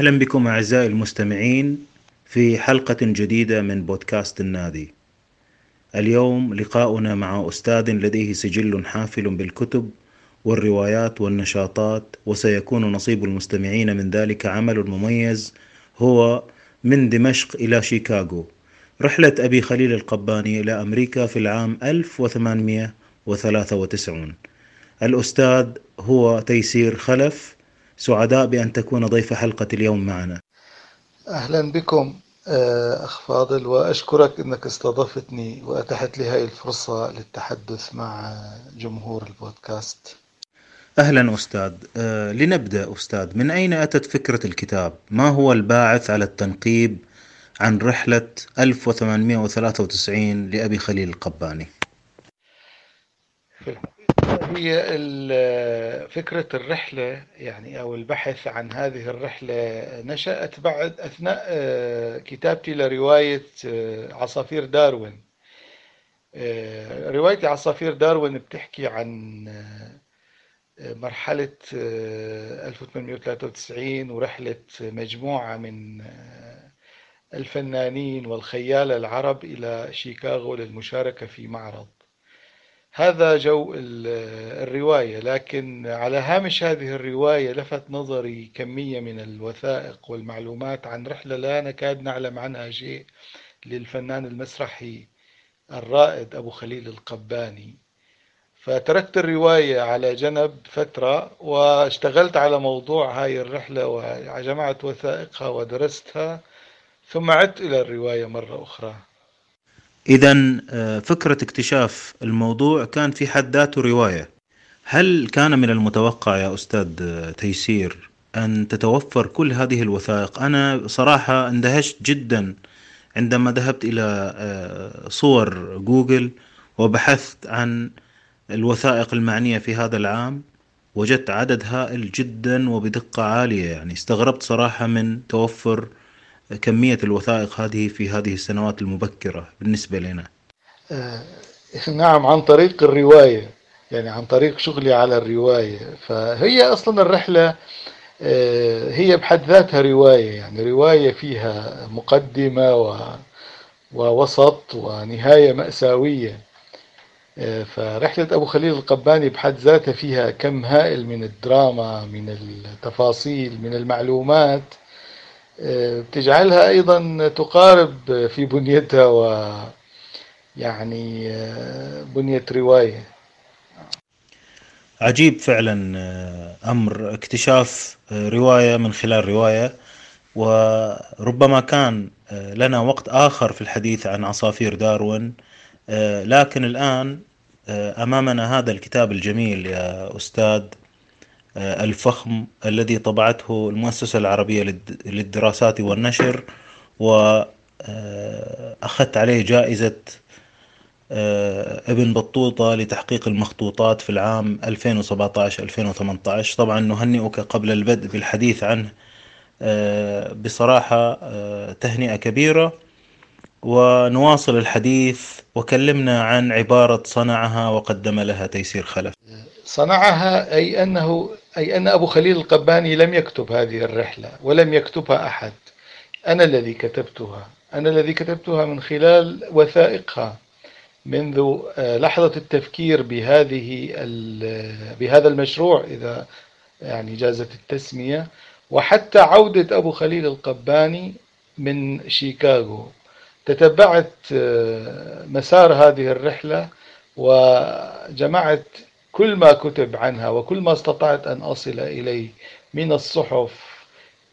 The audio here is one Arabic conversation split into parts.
أهلا بكم أعزائي المستمعين في حلقة جديدة من بودكاست النادي. اليوم لقاؤنا مع أستاذ لديه سجل حافل بالكتب والروايات والنشاطات وسيكون نصيب المستمعين من ذلك عمل مميز هو من دمشق إلى شيكاغو رحلة أبي خليل القباني إلى أمريكا في العام 1893 الأستاذ هو تيسير خلف سعداء بأن تكون ضيف حلقة اليوم معنا أهلا بكم آه، أخ فاضل وأشكرك أنك استضفتني وأتحت لي هذه الفرصة للتحدث مع جمهور البودكاست أهلا أستاذ أه لنبدأ أستاذ من أين أتت فكرة الكتاب؟ ما هو الباعث على التنقيب عن رحلة 1893 لأبي خليل القباني؟ هي فكرة الرحلة يعني أو البحث عن هذه الرحلة نشأت بعد أثناء آه، كتابتي لرواية آه، عصافير داروين. آه، رواية عصافير داروين بتحكي عن مرحلة 1893 ورحلة مجموعة من الفنانين والخيال العرب إلى شيكاغو للمشاركة في معرض. هذا جو الرواية لكن على هامش هذه الرواية لفت نظري كمية من الوثائق والمعلومات عن رحلة لا نكاد نعلم عنها شيء للفنان المسرحي الرائد أبو خليل القباني. فتركت الرواية على جنب فترة واشتغلت على موضوع هاي الرحلة وجمعت وثائقها ودرستها ثم عدت إلى الرواية مرة أخرى. إذا آه، فكرة اكتشاف الموضوع كان في حد ذاته رواية. هل كان من المتوقع يا أستاذ آه، تيسير أن تتوفر كل هذه الوثائق؟ أنا صراحة اندهشت جدا عندما ذهبت إلى آه، صور جوجل وبحثت عن الوثائق المعنية في هذا العام. وجدت عدد هائل جدا وبدقة عالية يعني. استغربت صراحة من توفر كمية الوثائق هذه في هذه السنوات المبكرة بالنسبة لنا. آه نعم عن طريق الرواية يعني عن طريق شغلي على الرواية. فهي أصلا الرحلة آه هي بحد ذاتها رواية يعني رواية فيها مقدمة و ووسط ونهاية مأساوية. آه، فرحلة أبو خليل القباني بحد ذاتها فيها كم هائل من الدراما من التفاصيل من المعلومات. بتجعلها أيضا تقارب في بنيتها و يعني آه، بنية رواية. عجيب فعلا آه، أمر اكتشاف رواية من خلال رواية. وربما كان لنا وقت آخر في الحديث عن عصافير داروين لكن الآن أمامنا هذا الكتاب الجميل يا أستاذ. آه، الفخم الذي طبعته المؤسسة العربية للدراسات والنشر وأخذت آه، عليه جائزة آه، ابن بطوطة لتحقيق المخطوطات في العام 2017-2018 طبعا نهنئك قبل البدء بالحديث عنه بصراحة تهنئة كبيرة. ونواصل الحديث وكلمنا عن عبارة صنعها وقدم لها تيسير خلف. صنعها أي أنه أي أن أبو خليل القباني لم يكتب هذه الرحلة ولم يكتبها أحد. أنا الذي كتبتها. أنا الذي كتبتها من خلال وثائقها منذ آه، لحظة التفكير بهذه بهذا المشروع إذا يعني جازت التسمية وحتى عودة أبو خليل القباني من شيكاغو. تتبعت آه، مسار هذه الرحلة وجمعت كل ما كتب عنها وكل ما استطعت أن أصل إليه من الصحف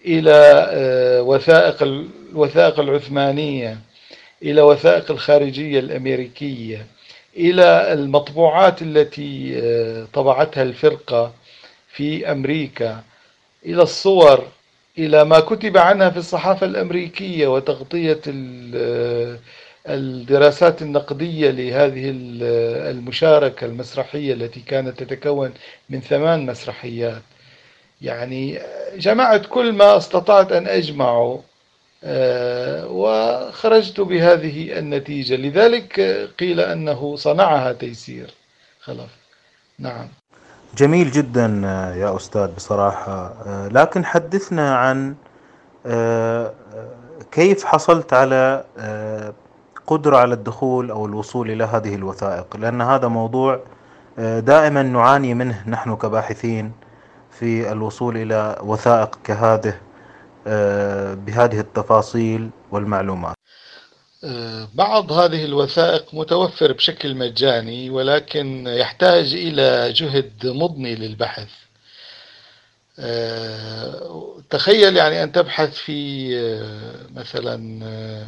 إلى آه، وثائق الوثائق العثمانية إلى وثائق الخارجية الأمريكية إلى المطبوعات التي آه، طبعتها الفرقة في أمريكا إلى الصور إلى ما كتب عنها في الصحافة الأمريكية وتغطية آه، الدراسات النقدية لهذه المشاركة المسرحية التي كانت تتكون من ثمان مسرحيات. يعني جمعت كل ما استطعت أن أجمعه آه، وخرجت بهذه النتيجة. لذلك قيل أنه صنعها تيسير. خلف نعم. جميل جدا يا أستاذ بصراحة. آه، لكن حدثنا عن آه، كيف حصلت على آه، قدرة على الدخول أو الوصول إلى هذه الوثائق لأن هذا موضوع آه، دائما نعاني منه نحن كباحثين في الوصول إلى وثائق كهذه بهذه التفاصيل والمعلومات. بعض هذه الوثائق متوفر بشكل مجاني ولكن يحتاج إلى جهد مضني للبحث. آه، تخيل يعني أن تبحث في آه، مثلا آه،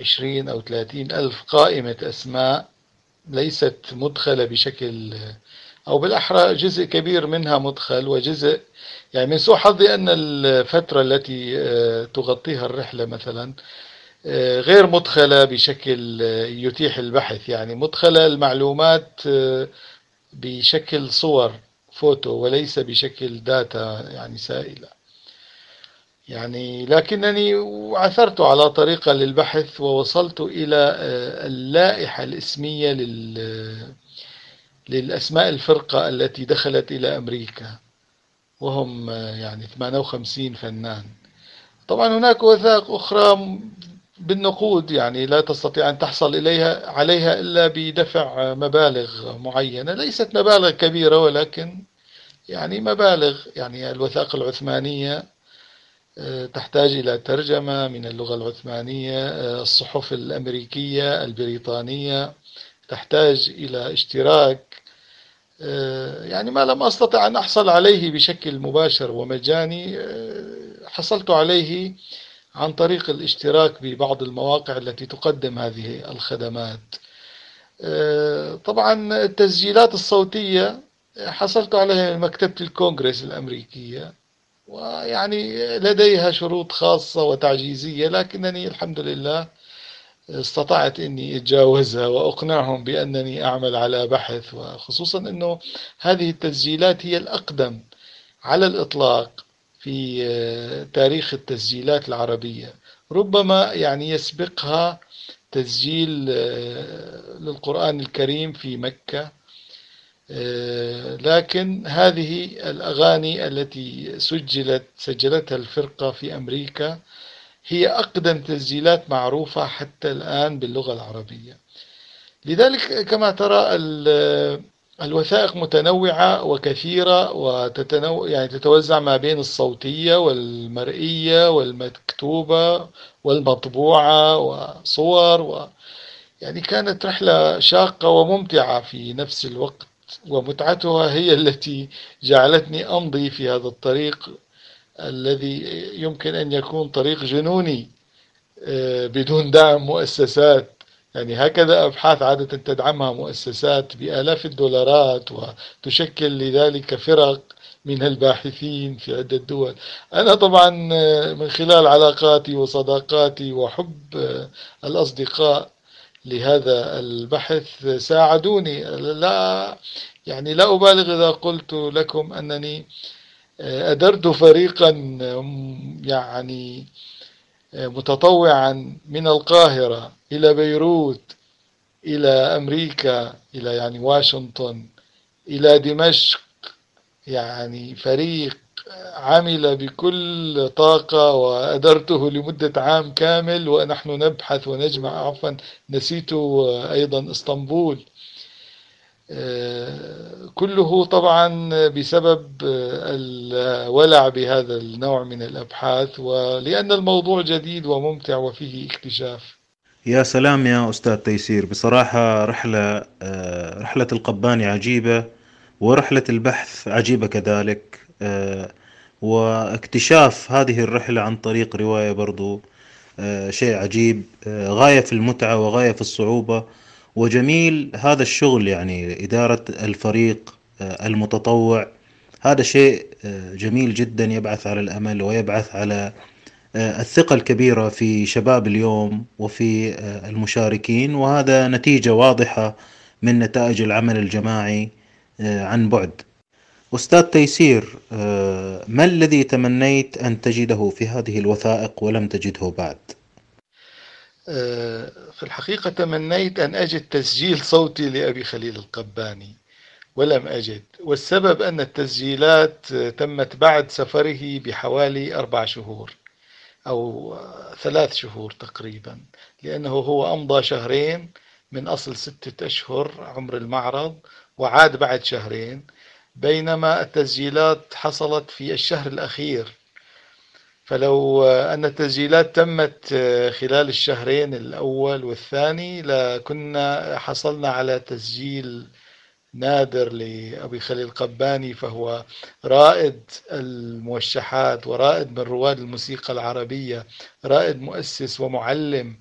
عشرين أو ثلاثين ألف قائمة أسماء ليست مدخلة بشكل أو بالأحرى جزء كبير منها مدخل وجزء يعني من سوء حظي أن الفترة التي تغطيها الرحلة مثلا غير مدخلة بشكل يتيح البحث. يعني مدخلة المعلومات بشكل صور. فوتو وليس بشكل data يعني سائلة. يعني لكنني عثرت على طريقة للبحث ووصلت إلى آه، اللائحة الاسمية لل للأسماء الفرقة التي دخلت إلى أمريكا. وهم آه، يعني 58 فنان. طبعا هناك وثائق أخرى بالنقود يعني لا تستطيع أن تحصل إليها عليها إلا بدفع مبالغ معينة. ليست مبالغ كبيرة ولكن يعني مبالغ يعني الوثائق العثمانية آه، تحتاج إلى ترجمة من اللغة العثمانية آه، الصحف الأمريكية البريطانية تحتاج إلى اشتراك. آه، يعني ما لم أستطع أن أحصل عليه بشكل مباشر ومجاني حصلت عليه عن طريق الاشتراك ببعض المواقع التي تقدم هذه الخدمات. طبعا التسجيلات الصوتية حصلت عليها من مكتبة الكونغرس الأمريكية ويعني لديها شروط خاصة وتعجيزية لكنني الحمد لله استطعت إني أتجاوزها وأقنعهم بأنني أعمل على بحث وخصوصا إنه هذه التسجيلات هي الأقدم على الإطلاق. في تاريخ التسجيلات العربية. ربما يعني يسبقها تسجيل للقرآن الكريم في مكة. آه، لكن هذه الأغاني التي سجلت سجلتها الفرقة في أمريكا هي أقدم تسجيلات معروفة حتى الآن باللغة العربية. لذلك كما ترى الوثائق متنوعة وكثيرة وتتنو يعني تتوزع ما بين الصوتية والمرئية والمكتوبة والمطبوعة وصور و يعني كانت رحلة شاقة وممتعة في نفس الوقت ومتعتها هي التي جعلتني أمضي في هذا الطريق الذي يمكن أن يكون طريق جنوني آه، بدون دعم مؤسسات يعني هكذا أبحاث عادة تدعمها مؤسسات بآلاف الدولارات وتشكل لذلك فرق من الباحثين في عدة دول. أنا طبعا من خلال علاقاتي وصداقاتي وحب الأصدقاء لهذا البحث ساعدوني. لا يعني لا أبالغ إذا قلت لكم أنني أدرت فريقا يعني متطوعا من القاهرة. إلى بيروت إلى أمريكا إلى يعني واشنطن إلى دمشق يعني فريق عمل بكل طاقة وأدرته لمدة عام كامل ونحن نبحث ونجمع عفوا نسيت أيضا إسطنبول. كله طبعا بسبب الولع بهذا النوع من الأبحاث ولأن الموضوع جديد وممتع وفيه اكتشاف. يا سلام يا أستاذ تيسير. بصراحة رحلة رحلة القباني عجيبة ورحلة البحث عجيبة كذلك واكتشاف هذه الرحلة عن طريق رواية برضو آه، شيء عجيب آه، غاية في المتعة وغاية في الصعوبة وجميل هذا الشغل يعني إدارة الفريق آه، المتطوع هذا شيء جميل جدا يبعث على الأمل ويبعث على الثقة الكبيرة في شباب اليوم وفي المشاركين وهذا نتيجة واضحة من نتائج العمل الجماعي عن بعد. أستاذ تيسير آه، ما الذي تمنيت أن تجده في هذه الوثائق ولم تجده بعد؟ آه، في الحقيقة تمنيت أن أجد تسجيل صوتي لأبي خليل القباني ولم أجد. والسبب أن التسجيلات تمت بعد سفره بحوالي أربع شهور. أو ثلاث شهور تقريبا لأنه هو أمضى شهرين من أصل ستة أشهر عمر المعرض وعاد بعد شهرين بينما التسجيلات حصلت في الشهر الأخير. فلو أن التسجيلات تمت خلال الشهرين الأول والثاني لكنا حصلنا على تسجيل نادر لأبي خليل قباني فهو رائد الموشحات ورائد من رواد الموسيقى العربية رائد مؤسس ومعلم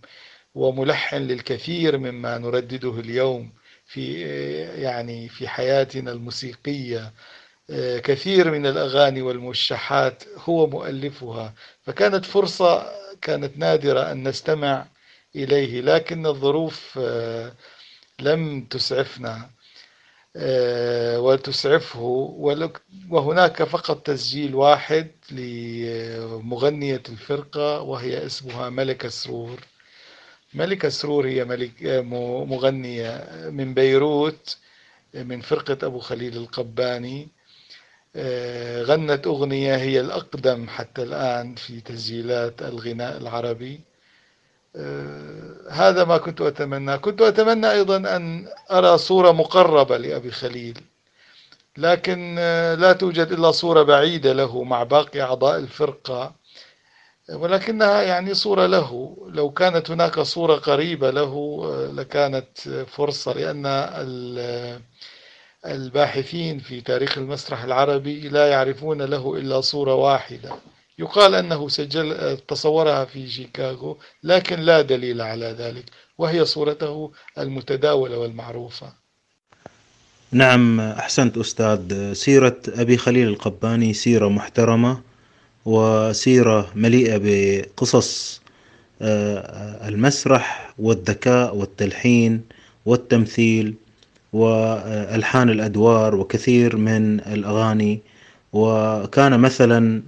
وملحن للكثير مما نردده اليوم في يعني في حياتنا الموسيقية. كثير من الأغاني والموشحات هو مؤلفها فكانت فرصة كانت نادرة أن نستمع إليه لكن الظروف لم تسعفنا. وتسعفه وهناك فقط تسجيل واحد لمغنية الفرقة وهي اسمها ملكة سرور. ملكة سرور هي ملك مغنية من بيروت من فرقة أبو خليل القباني. غنت أغنية هي الأقدم حتى الآن في تسجيلات الغناء العربي. هذا ما كنت أتمنى. كنت أتمنى أيضا أن أرى صورة مقربة لأبي خليل لكن لا توجد إلا صورة بعيدة له مع باقي أعضاء الفرقة ولكنها يعني صورة له. لو كانت هناك صورة قريبة له لكانت فرصة لأن الباحثين في تاريخ المسرح العربي لا يعرفون له إلا صورة واحدة. يقال أنه سجل تصورها في شيكاغو لكن لا دليل على ذلك وهي صورته المتداولة والمعروفة. نعم أحسنت أستاذ. سيرة أبي خليل القباني سيرة محترمة وسيرة مليئة بقصص المسرح والذكاء والتلحين والتمثيل والحان الأدوار وكثير من الأغاني. وكان مثلا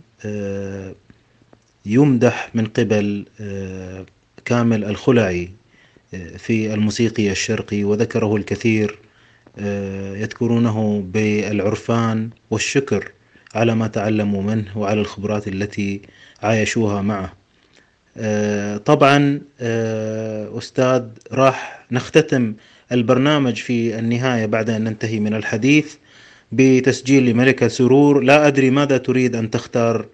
يمدح من قبل كامل الخلعي في الموسيقي الشرقي وذكره الكثير يذكرونه بالعرفان والشكر على ما تعلموا منه وعلى الخبرات التي عايشوها معه. طبعا أستاذ راح نختتم البرنامج في النهاية بعد أن ننتهي من الحديث. بتسجيل لملكة سرور. لا أدري ماذا تريد أن تختار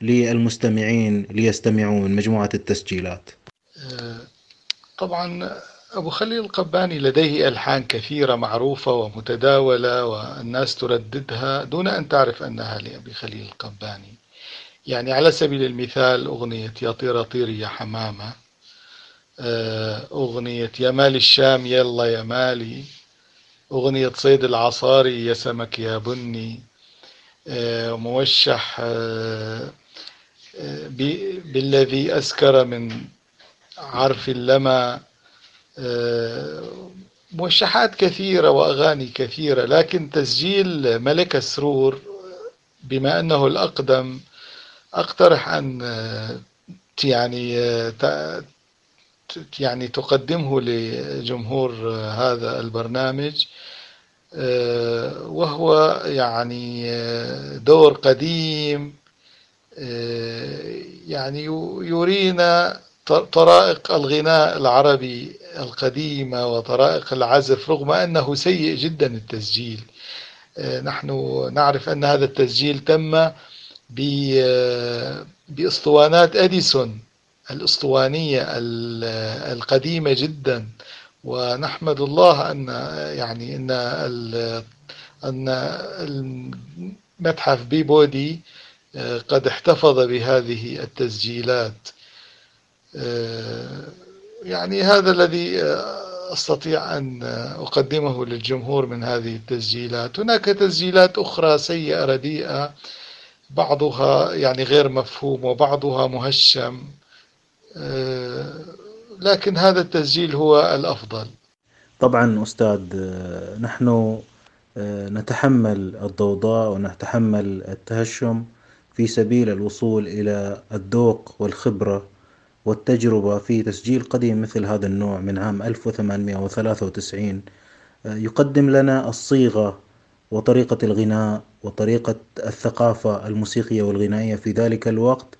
للمستمعين ليستمعوا من مجموعة التسجيلات. طبعا أبو خليل القباني لديه ألحان كثيرة معروفة ومتداولة والناس ترددها دون أن تعرف أنها لأبي خليل القباني. يعني على سبيل المثال أغنية يا طيرة طيري يا حمامة أغنية يا مال الشام يلا يا مالي أغنية صيد العصاري يا سمك يا بني موشح بالذي أسكر من عرف اللمى موشحات كثيرة وأغاني كثيرة لكن تسجيل ملك السرور بما أنه الأقدم أقترح أن يعني يعني تقدمه لجمهور هذا البرنامج وهو يعني دور قديم يعني يرينا طرائق الغناء العربي القديمة وطرائق العزف رغم أنه سيء جدا التسجيل. نحن نعرف أن هذا التسجيل تم بإسطوانات أديسون. الأسطوانية القديمة جدا. ونحمد الله أن يعني أن أن المتحف بيبودي قد احتفظ بهذه التسجيلات. يعني هذا الذي أستطيع أن أقدمه للجمهور من هذه التسجيلات. هناك تسجيلات أخرى سيئة رديئة بعضها يعني غير مفهوم وبعضها مهشم. لكن هذا التسجيل هو الأفضل. طبعا أستاذ نحن نتحمل الضوضاء ونتحمل التهشم في سبيل الوصول إلى الذوق والخبرة والتجربة في تسجيل قديم مثل هذا النوع من عام 1893 يقدم لنا الصيغة وطريقة الغناء وطريقة الثقافة الموسيقية والغنائية في ذلك الوقت.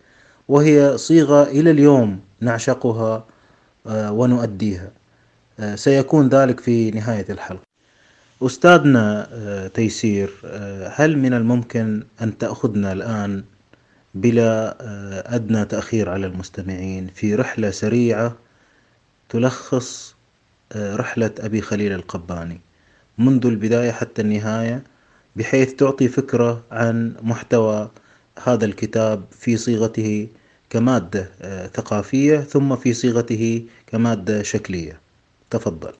وهي صيغة إلى اليوم نعشقها آه، ونؤديها. آه، سيكون ذلك في نهاية الحلقة. أستاذنا آه، تيسير هل من الممكن أن تأخذنا الآن بلا أدنى تأخير على المستمعين في رحلة سريعة تلخص رحلة أبي خليل القباني منذ البداية حتى النهاية بحيث تعطي فكرة عن محتوى هذا الكتاب في صيغته كمادة آه، ثقافية ثم في صيغته كمادة شكلية. تفضل.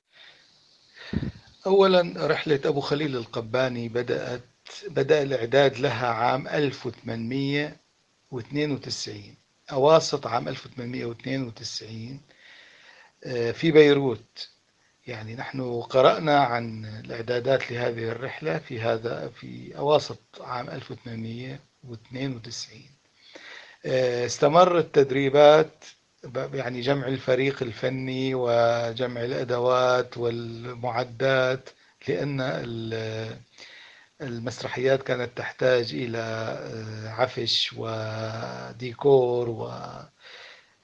أولا رحلة أبو خليل القباني بدأت بدأ الإعداد لها عام 1892 أواسط عام 1892 آه، في بيروت. يعني نحن قرأنا عن الإعدادات لهذه الرحلة في هذا في أواسط عام 1892 آه، استمر التدريبات يعني جمع الفريق الفني وجمع الأدوات والمعدات لأن المسرحيات كانت تحتاج إلى آه، عفش وديكور و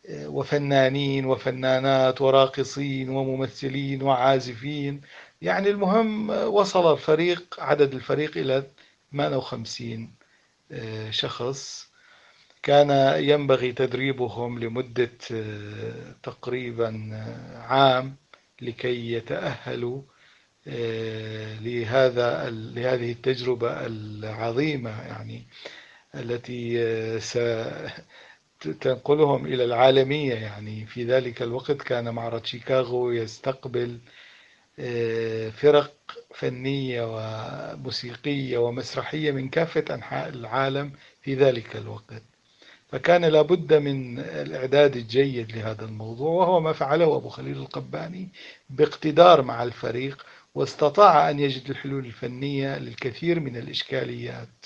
وفنانين وفنانات وراقصين وممثلين وعازفين. يعني المهم وصل الفريق عدد الفريق إلى 58 آه، شخص. كان ينبغي تدريبهم لمدة آه، تقريبا آه، عام لكي يتأهلوا لهذا لهذه التجربة العظيمة يعني التي تنقلهم إلى العالمية يعني. في ذلك الوقت كان معرض شيكاغو يستقبل آه، فرق فنية وموسيقية ومسرحية من كافة أنحاء العالم في ذلك الوقت. فكان لابد من الإعداد الجيد لهذا الموضوع وهو ما فعله أبو خليل القباني باقتدار مع الفريق واستطاع أن يجد الحلول الفنية للكثير من الإشكاليات.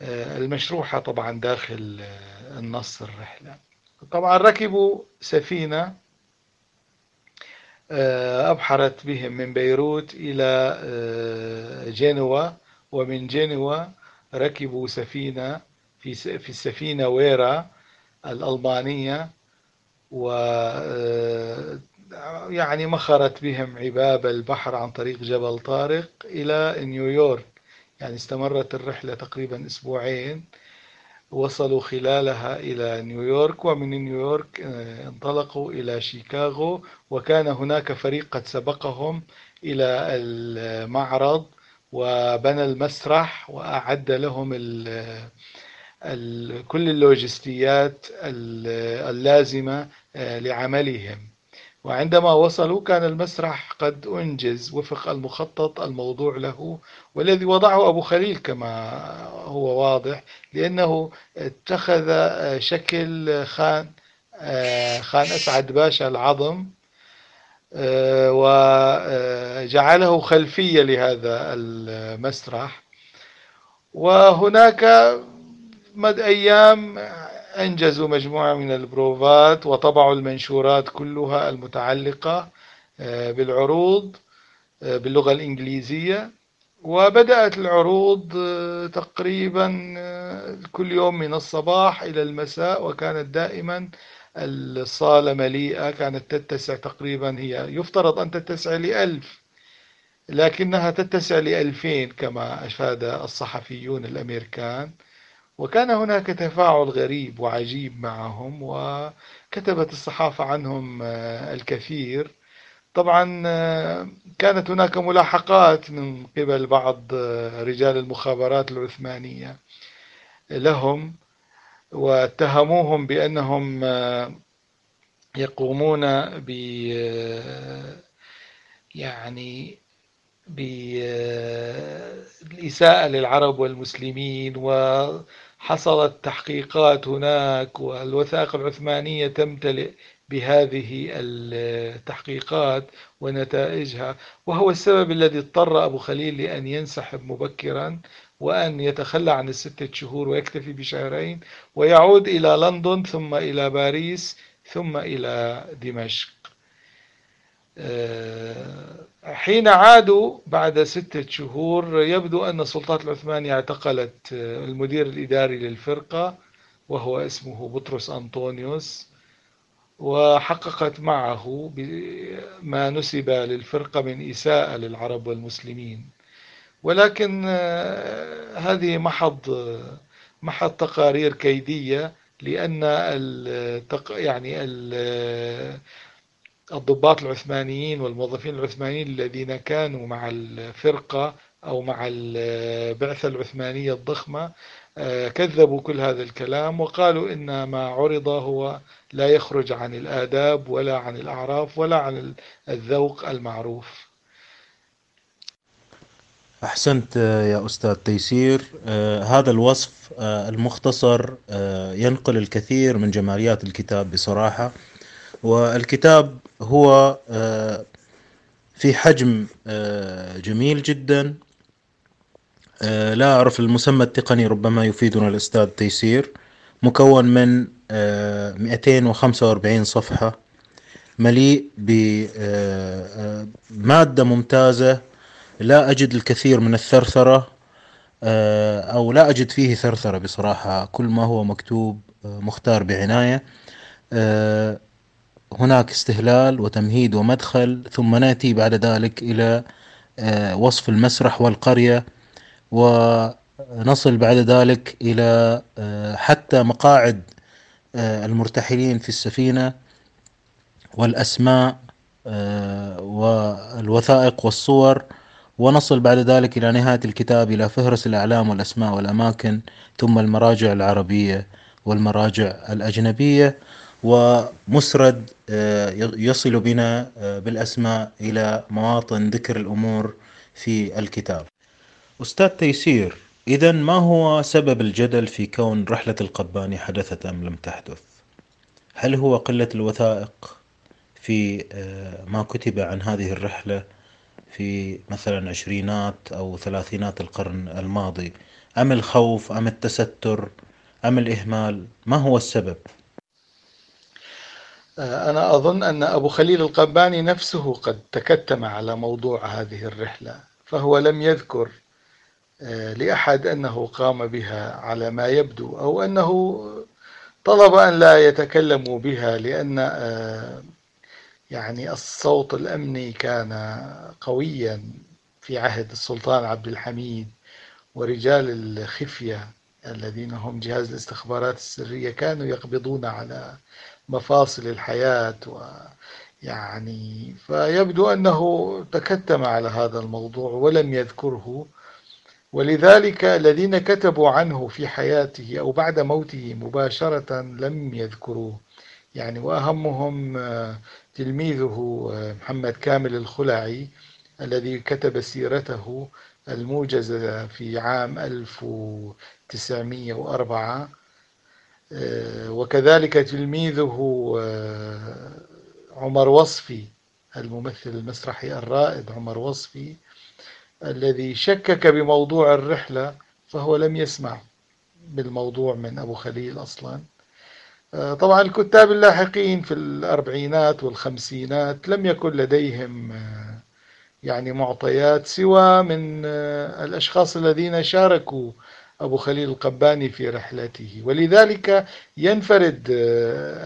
آه، المشروحة طبعا داخل آه، النص الرحلة طبعا ركبوا سفينة آه، أبحرت بهم من بيروت إلى جنوة ومن جنوة ركبوا سفينة في في السفينة ويرا الألمانية و يعني مخرت بهم عباب البحر عن طريق جبل طارق إلى نيويورك. يعني استمرت الرحلة تقريبا أسبوعين وصلوا خلالها إلى نيويورك ومن نيويورك آه، انطلقوا إلى شيكاغو وكان هناك فريق قد سبقهم إلى المعرض وبنى المسرح وأعد لهم كل اللوجستيات اللازمة آه، لعملهم. وعندما وصلوا كان المسرح قد أنجز وفق المخطط الموضوع له والذي وضعه أبو خليل كما هو واضح لأنه اتخذ شكل خان خان أسعد باشا العظم وجعله خلفية لهذا المسرح. وهناك مد أيام أنجزوا مجموعة من البروفات وطبعوا المنشورات كلها المتعلقة آه، بالعروض آه، باللغة الإنجليزية. وبدأت العروض آه، تقريبا كل يوم من الصباح إلى المساء وكانت دائما الصالة مليئة كانت تتسع تقريبا هي. يفترض أن تتسع لألف لكنها تتسع لألفين كما أشاد الصحفيون الأمريكان. وكان هناك تفاعل غريب وعجيب معهم وكتبت الصحافة عنهم آه، الكثير. طبعا آه، كانت هناك ملاحقات من قبل بعض آه، رجال المخابرات العثمانية لهم واتهموهم بأنهم يقومون ب يعني بالإساءة للعرب والمسلمين وحصلت تحقيقات هناك والوثائق العثمانية تمتلئ بهذه التحقيقات ونتائجها. وهو السبب الذي اضطر أبو خليل لأن ينسحب مبكرا وأن يتخلى عن الستة شهور ويكتفي بشهرين ويعود إلى لندن ثم إلى باريس ثم إلى دمشق. حين عادوا بعد ستة شهور يبدو أن السلطات العثمانية اعتقلت المدير الإداري للفرقة وهو اسمه بطرس أنطونيوس وحققت معه ما نسب للفرقة من إساءة للعرب والمسلمين. ولكن آه، هذه محض محض تقارير كيدية لأن التق... يعني الضباط العثمانيين والموظفين العثمانيين الذين كانوا مع الفرقة أو مع البعثة العثمانية الضخمة آه، كذبوا كل هذا الكلام وقالوا إن ما عرض هو لا يخرج عن الآداب ولا عن الأعراف ولا عن الذوق المعروف. أحسنت يا أستاذ تيسير. آه هذا الوصف آه المختصر آه ينقل الكثير من جماليات الكتاب بصراحة. والكتاب هو آه في حجم آه جميل جدا. آه لا أعرف المسمى التقني ربما يفيدنا الأستاذ تيسير. مكون من آه 245 صفحة مليء بمادة ممتازة. لا أجد الكثير من الثرثرة أو لا أجد فيه ثرثرة بصراحة. كل ما هو مكتوب مختار بعناية. هناك استهلال وتمهيد ومدخل ثم نأتي بعد ذلك إلى وصف المسرح والقرية ونصل بعد ذلك إلى حتى مقاعد المرتحلين في السفينة والأسماء والوثائق والصور ونصل بعد ذلك إلى نهاية الكتاب إلى فهرس الأعلام والأسماء والأماكن ثم المراجع العربية والمراجع الأجنبية. ومسرد يصل بنا بالأسماء إلى مواطن ذكر الأمور في الكتاب. أستاذ تيسير إذا ما هو سبب الجدل في كون رحلة القباني حدثت أم لم تحدث؟ هل هو قلة الوثائق في ما كتب عن هذه الرحلة في مثلا عشرينات أو ثلاثينات القرن الماضي أم الخوف أم التستر أم الإهمال ما هو السبب؟ أنا أظن أن أبو خليل القباني نفسه قد تكتم على موضوع هذه الرحلة فهو لم يذكر لأحد أنه قام بها على ما يبدو أو أنه طلب أن لا يتكلموا بها لأن يعني الصوت الأمني كان قويا في عهد السلطان عبد الحميد ورجال الخفية الذين هم جهاز الاستخبارات السرية كانوا يقبضون على مفاصل الحياة ويعني فيبدو أنه تكتم على هذا الموضوع ولم يذكره. ولذلك الذين كتبوا عنه في حياته أو بعد موته مباشرة لم يذكروه. يعني وأهمهم تلميذه محمد كامل الخلعي الذي كتب سيرته الموجزة في عام 1904 وكذلك تلميذه عمر وصفي الممثل المسرحي الرائد عمر وصفي الذي شكك بموضوع الرحلة فهو لم يسمع بالموضوع من أبو خليل أصلا. آه، طبعا الكتاب اللاحقين في الأربعينات والخمسينات لم يكن لديهم آه، يعني معطيات سوى من آه، الأشخاص الذين شاركوا أبو خليل القباني في رحلته. ولذلك ينفرد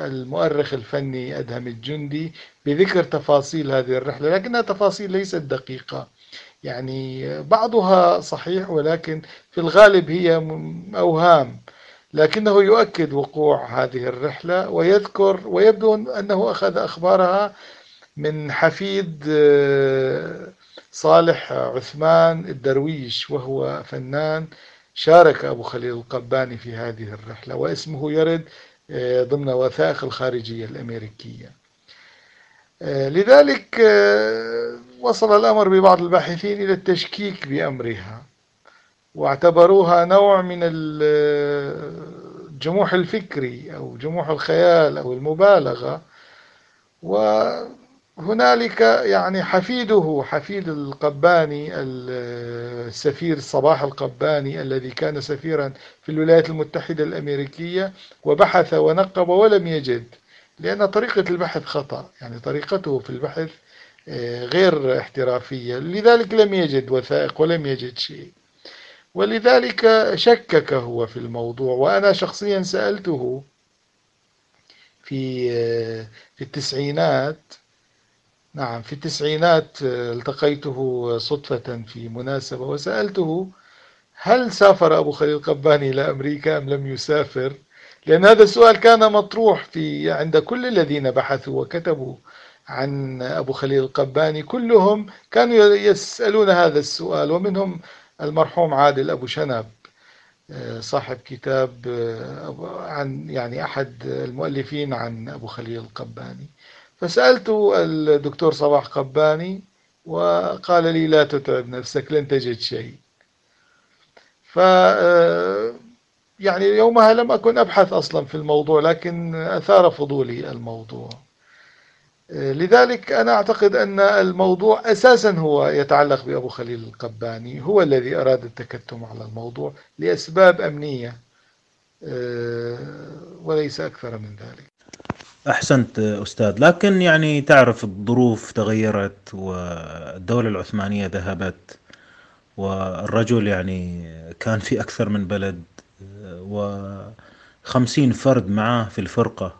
المؤرخ الفني أدهم الجندي بذكر تفاصيل هذه الرحلة لكنها تفاصيل ليست دقيقة. يعني بعضها صحيح ولكن في الغالب هي أوهام. لكنه يؤكد وقوع هذه الرحلة ويذكر ويبدو أنه أخذ أخبارها من حفيد آه، صالح عثمان الدرويش وهو فنان شارك أبو خليل القباني في هذه الرحلة واسمه يرد آه، ضمن وثائق الخارجية الأمريكية. آه، لذلك وصل الأمر ببعض الباحثين إلى التشكيك بأمرها واعتبروها نوع من الجموح الفكري أو جموح الخيال أو المبالغة وهنالك يعني حفيده حفيد القباني السفير صباح القباني الذي كان سفيرا في الولايات المتحدة الأمريكية وبحث ونقب ولم يجد لأن طريقة البحث خطأ. يعني طريقته في البحث آه، غير احترافية. لذلك لم يجد وثائق ولم يجد شيء. ولذلك شكك هو في الموضوع. وأنا شخصيا سألته في في التسعينات نعم في التسعينات التقيته صدفة في مناسبة وسألته هل سافر أبو خليل قباني إلى أمريكا أم لم يسافر؟ لأن هذا السؤال كان مطروح في عند كل الذين بحثوا وكتبوا عن أبو خليل القباني كلهم كانوا يسألون هذا السؤال ومنهم المرحوم عادل أبو شنب صاحب كتاب عن يعني أحد المؤلفين عن أبو خليل القباني. فسألت الدكتور صباح قباني وقال لي لا تتعب نفسك لن تجد شيء. ف يعني يومها لم أكن أبحث أصلا في الموضوع لكن أثار فضولي الموضوع. لذلك أنا أعتقد أن الموضوع أساسا هو يتعلق بأبو خليل القباني هو الذي أراد التكتم على الموضوع لأسباب أمنية وليس أكثر من ذلك. أحسنت أستاذ. لكن يعني تعرف الظروف تغيرت والدولة العثمانية ذهبت والرجل يعني كان في أكثر من بلد وخمسين فرد معاه في الفرقة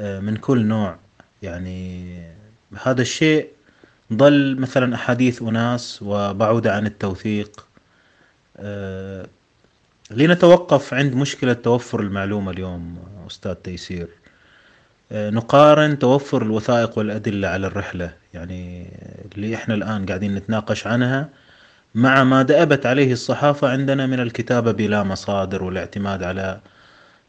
من كل نوع. يعني هذا الشيء ظل مثلا أحاديث أناس وبعود عن التوثيق. لنتوقف عند مشكلة توفر المعلومة اليوم أستاذ تيسير. نقارن توفر الوثائق والأدلة على الرحلة. يعني اللي إحنا الآن قاعدين نتناقش عنها مع ما دأبت عليه الصحافة عندنا من الكتابة بلا مصادر والاعتماد على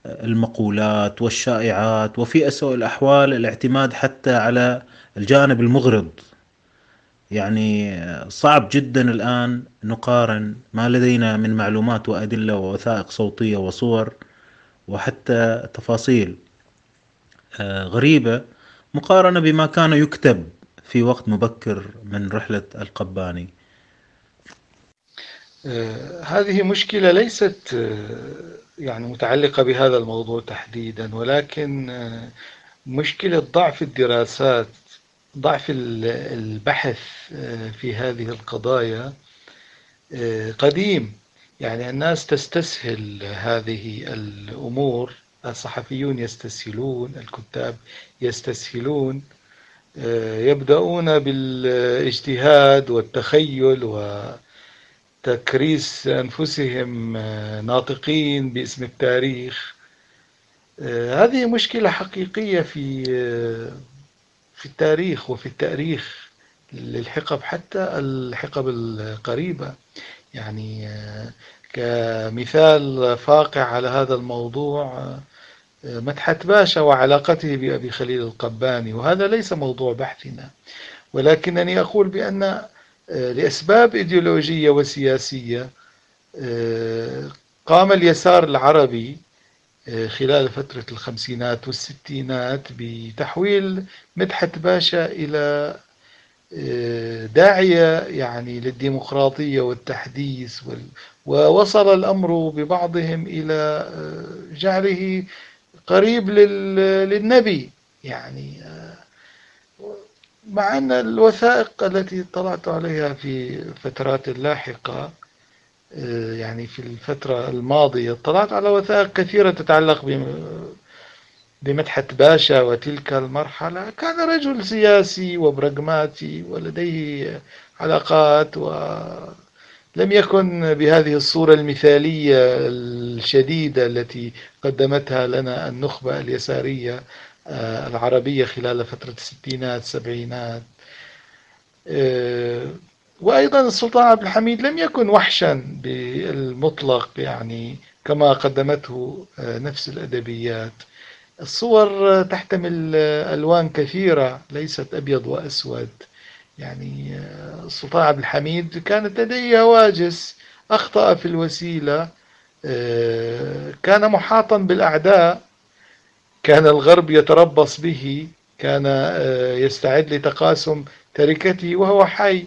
المقولات والشائعات وفي أسوأ الأحوال الاعتماد حتى على الجانب المغرض. يعني صعب جدا الآن نقارن ما لدينا من معلومات وأدلة ووثائق صوتية وصور وحتى تفاصيل. غريبة مقارنة بما كان يكتب في وقت مبكر من رحلة القباني. هذه مشكلة ليست يعني متعلقة بهذا الموضوع تحديدا ولكن مشكلة ضعف الدراسات ضعف البحث في هذه القضايا قديم. يعني الناس تستسهل هذه الأمور. الصحفيون يستسهلون الكتاب يستسهلون يبدأون بالإجتهاد والتخيل وتكريس أنفسهم ناطقين باسم التاريخ. هذه مشكلة حقيقية في في التاريخ وفي التأريخ للحقب حتى الحقب القريبة. يعني كمثال فاقع على هذا الموضوع مدحت باشا وعلاقته بأبي خليل القباني وهذا ليس موضوع بحثنا ولكنني أقول بأن لأسباب إيديولوجية وسياسية قام اليسار العربي خلال فترة الخمسينات والستينات بتحويل مدحت باشا إلى داعية يعني للديمقراطية والتحديث ووصل الأمر ببعضهم إلى جعله قريب للنبي. يعني مع أن الوثائق التي طلعت عليها في فترات لاحقة يعني في الفترة الماضية اطلعت على وثائق كثيرة تتعلق بمدحت باشا وتلك المرحلة. كان رجل سياسي وبراغماتي ولديه علاقات ولم يكن بهذه الصورة المثالية الشديدة التي قدمتها لنا النخبة اليسارية العربية خلال فترة الستينات السبعينات. وأيضا السلطان عبد الحميد لم يكن وحشا بالمطلق يعني كما قدمته نفس الأدبيات. الصور تحتمل ألوان كثيرة ليست أبيض وأسود. يعني السلطان عبد الحميد كانت لديه هواجس أخطأ في الوسيلة كان محاطا بالأعداء كان الغرب يتربص به كان يستعد لتقاسم تركته وهو حي.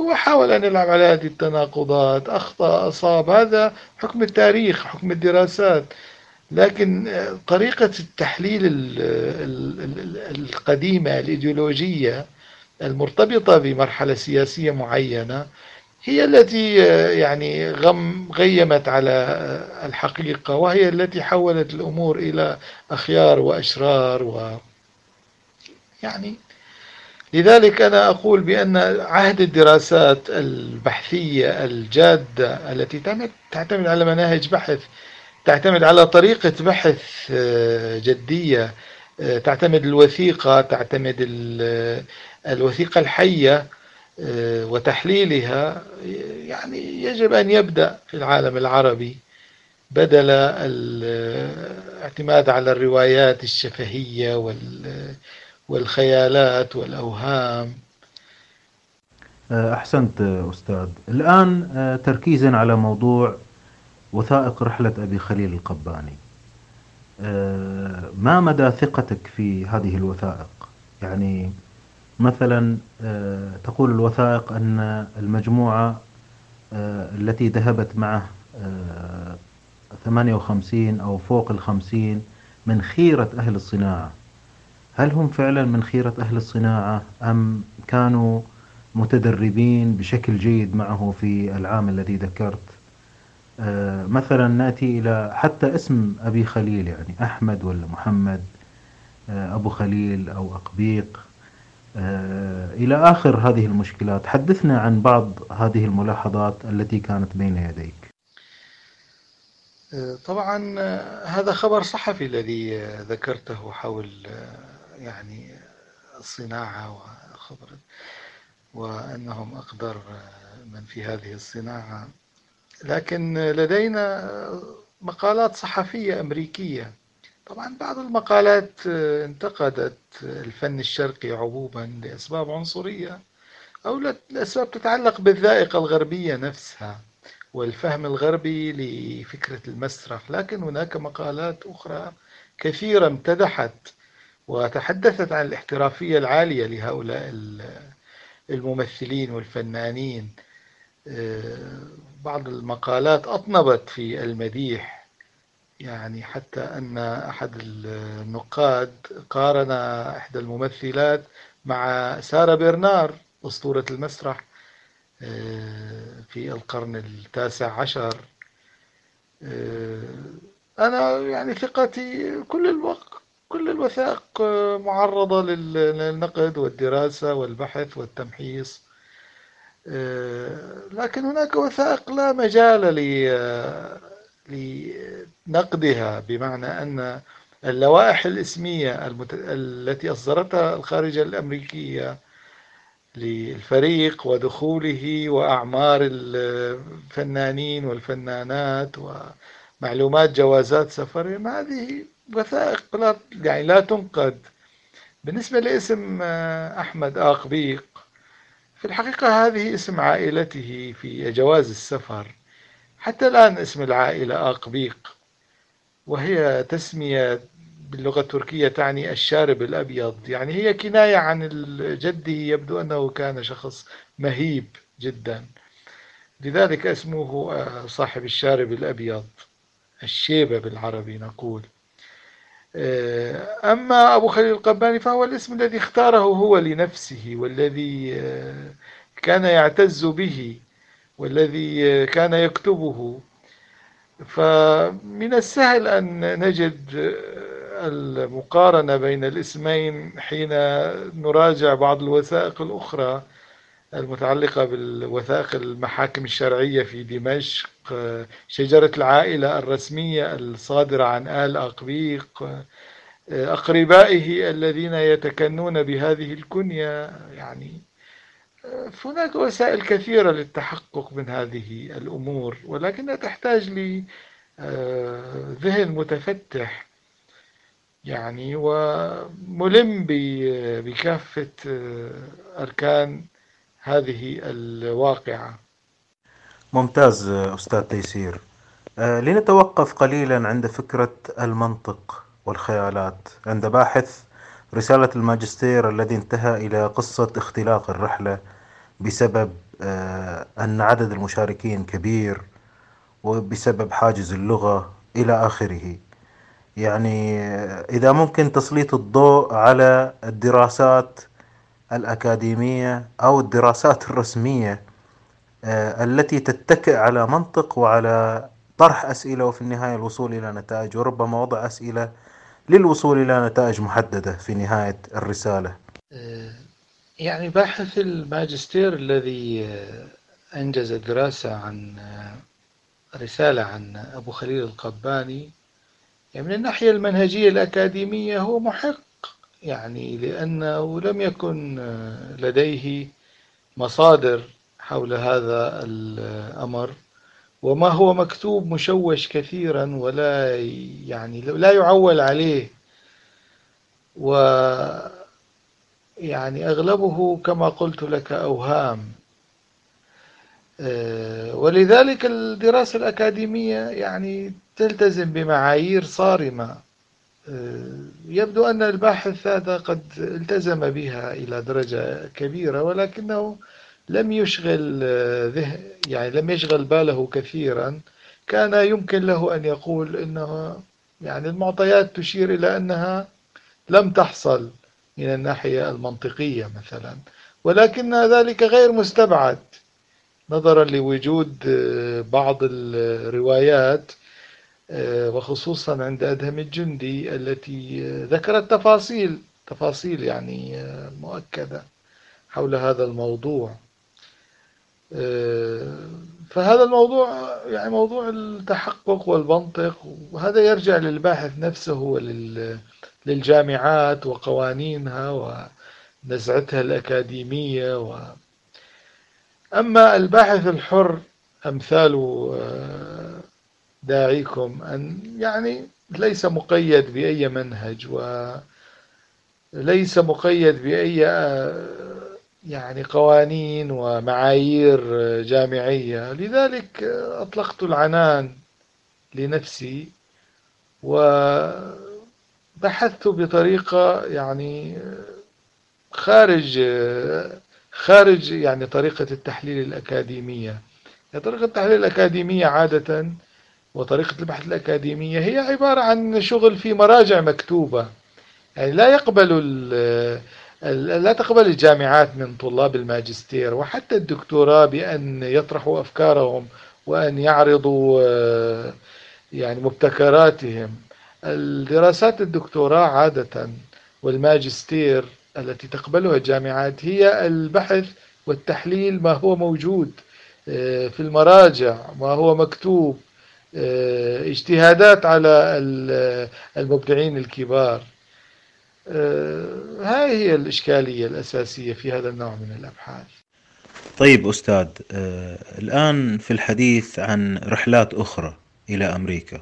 هو حاول أن يلعب على هذه التناقضات أخطأ أصاب. هذا حكم التاريخ حكم الدراسات. لكن طريقة التحليل القديمة الإيديولوجية المرتبطة بمرحلة سياسية معينة هي التي يعني غم غيمت على الحقيقة وهي التي حولت الأمور إلى أخيار وأشرار و يعني لذلك أنا أقول بأن عهد الدراسات البحثية الجادة التي تعتمد على مناهج بحث تعتمد على طريقة بحث آه، جدية آه، تعتمد الوثيقة تعتمد الوثيقة الحية آه، وتحليلها يعني يجب أن يبدأ في العالم العربي بدل الاعتماد على الروايات الشفهية والخيالات والأوهام. أحسنت أستاذ. الآن تركيزا على موضوع وثائق رحلة أبي خليل القباني. ما مدى ثقتك في هذه الوثائق؟ يعني مثلا آه، تقول الوثائق أن المجموعة آه، التي ذهبت معه 58 آه، أو فوق الخمسين من خيرة أهل الصناعة. هل هم فعلا من خيرة أهل الصناعة أم كانوا متدربين بشكل جيد معه في العام الذي ذكرت؟ مثلا نأتي إلى حتى اسم أبي خليل يعني أحمد ولا محمد أبو خليل أو أقبيق. إلى آخر هذه المشكلات. حدثنا عن بعض هذه الملاحظات التي كانت بين يديك. آه، طبعا آه، هذا خبر صحفي الذي ذكرته حول يعني الصناعة وخبر وأنهم أقدر من في هذه الصناعة. لكن لدينا مقالات صحفية أمريكية طبعا بعض المقالات آه، انتقدت الفن الشرقي عموما لأسباب عنصرية أو لأسباب تتعلق بالذائقة الغربية نفسها والفهم الغربي لفكرة المسرح. لكن هناك مقالات أخرى كثيرة امتدحت وتحدثت عن الاحترافية العالية لهؤلاء الممثلين والفنانين. آه، بعض المقالات أطنبت في المديح يعني حتى أن أحد النقاد قارن إحدى الممثلات مع سارة برنار أسطورة المسرح آه، في القرن التاسع عشر. آه، أنا يعني ثقتي كل الوقت كل الوثائق معرضة للنقد والدراسة والبحث والتمحيص. آه، لكن هناك وثائق لا مجال لنقدها بمعنى أن اللوائح الإسمية المت... التي أصدرتها الخارجية الأمريكية للفريق ودخوله وأعمار الفنانين والفنانات ومعلومات جوازات سفرهم هذه وثائق لا يعني لا تنقد. بالنسبة لاسم أحمد آقبيق في الحقيقة هذه اسم عائلته في جواز السفر. حتى الآن اسم العائلة آقبيق وهي تسمية باللغة التركية تعني الشارب الأبيض. يعني هي كناية عن جده يبدو أنه كان شخص مهيب جدا. لذلك اسمه آه، صاحب الشارب الأبيض الشيبة بالعربي نقول. آه، أما أبو خليل القباني فهو الاسم الذي اختاره هو لنفسه والذي آه، كان يعتز به. والذي كان يكتبه. فمن السهل أن نجد المقارنة بين الاسمين حين نراجع بعض الوثائق الأخرى المتعلقة بالوثائق المحاكم الشرعية في دمشق شجرة العائلة الرسمية الصادرة عن آل أقبيق أقربائه الذين يتكنون بهذه الكنية. يعني هناك وسائل كثيرة للتحقق من هذه الأمور ولكنها تحتاج لذهن آه، متفتح يعني وملم بكافة آه، أركان هذه الواقعة. ممتاز أستاذ تيسير. آه، لنتوقف قليلا عند فكرة المنطق والخيالات. عند باحث رسالة الماجستير الذي انتهى إلى قصة اختلاق الرحلة بسبب آه، أن عدد المشاركين كبير وبسبب حاجز اللغة إلى آخره. يعني آه، إذا ممكن تسليط الضوء على الدراسات الأكاديمية أو الدراسات الرسمية آه، التي تتكئ على منطق وعلى طرح أسئلة وفي النهاية الوصول إلى نتائج وربما وضع أسئلة للوصول إلى نتائج محددة في نهاية الرسالة. يعني باحث الماجستير الذي أنجز دراسة عن رسالة عن أبو خليل القباني يعني من الناحية المنهجية الأكاديمية هو محق يعني لأنه لم يكن لديه مصادر حول هذا الأمر وما هو مكتوب مشوش كثيرا ولا يعني لا يعول عليه و يعني أغلبه كما قلت لك أوهام. آه، ولذلك الدراسة الأكاديمية يعني تلتزم بمعايير صارمة. آه، يبدو أن الباحث هذا قد التزم بها إلى درجة كبيرة ولكنه لم يشغل آه، يعني لم يشغل باله كثيرا. كان يمكن له أن يقول أنه يعني المعطيات تشير إلى أنها لم تحصل. من الناحية المنطقية مثلا. ولكن ذلك غير مستبعد. نظرا لوجود آه، بعض الروايات آه، وخصوصا عند أدهم الجندي التي ذكرت تفاصيل تفاصيل يعني مؤكدة حول هذا الموضوع. فهذا الموضوع يعني موضوع التحقق والمنطق وهذا يرجع للباحث نفسه وللجامعات وقوانينها ونزعتها الأكاديمية و أما الباحث الحر أمثال آه، داعيكم أن يعني ليس مقيد بأي منهج وليس مقيد بأي آه، يعني قوانين ومعايير جامعية. لذلك أطلقت العنان لنفسي وبحثت بطريقة يعني خارج خارج يعني طريقة التحليل الأكاديمية. طريقة التحليل الأكاديمية عادة وطريقة البحث الأكاديمية هي عبارة عن شغل في مراجع مكتوبة. يعني لا يقبل لا تقبل الجامعات من طلاب الماجستير وحتى الدكتوراه بأن يطرحوا أفكارهم وأن يعرضوا آه، يعني مبتكراتهم. الدراسات الدكتوراه عادة والماجستير التي تقبلها الجامعات هي البحث والتحليل ما هو موجود آه، في المراجع ما هو مكتوب آه، اجتهادات على المبدعين الكبار. آه، هاي هي الإشكالية الأساسية في هذا النوع من الأبحاث. طيب أستاذ الآن في الحديث عن رحلات أخرى إلى أمريكا.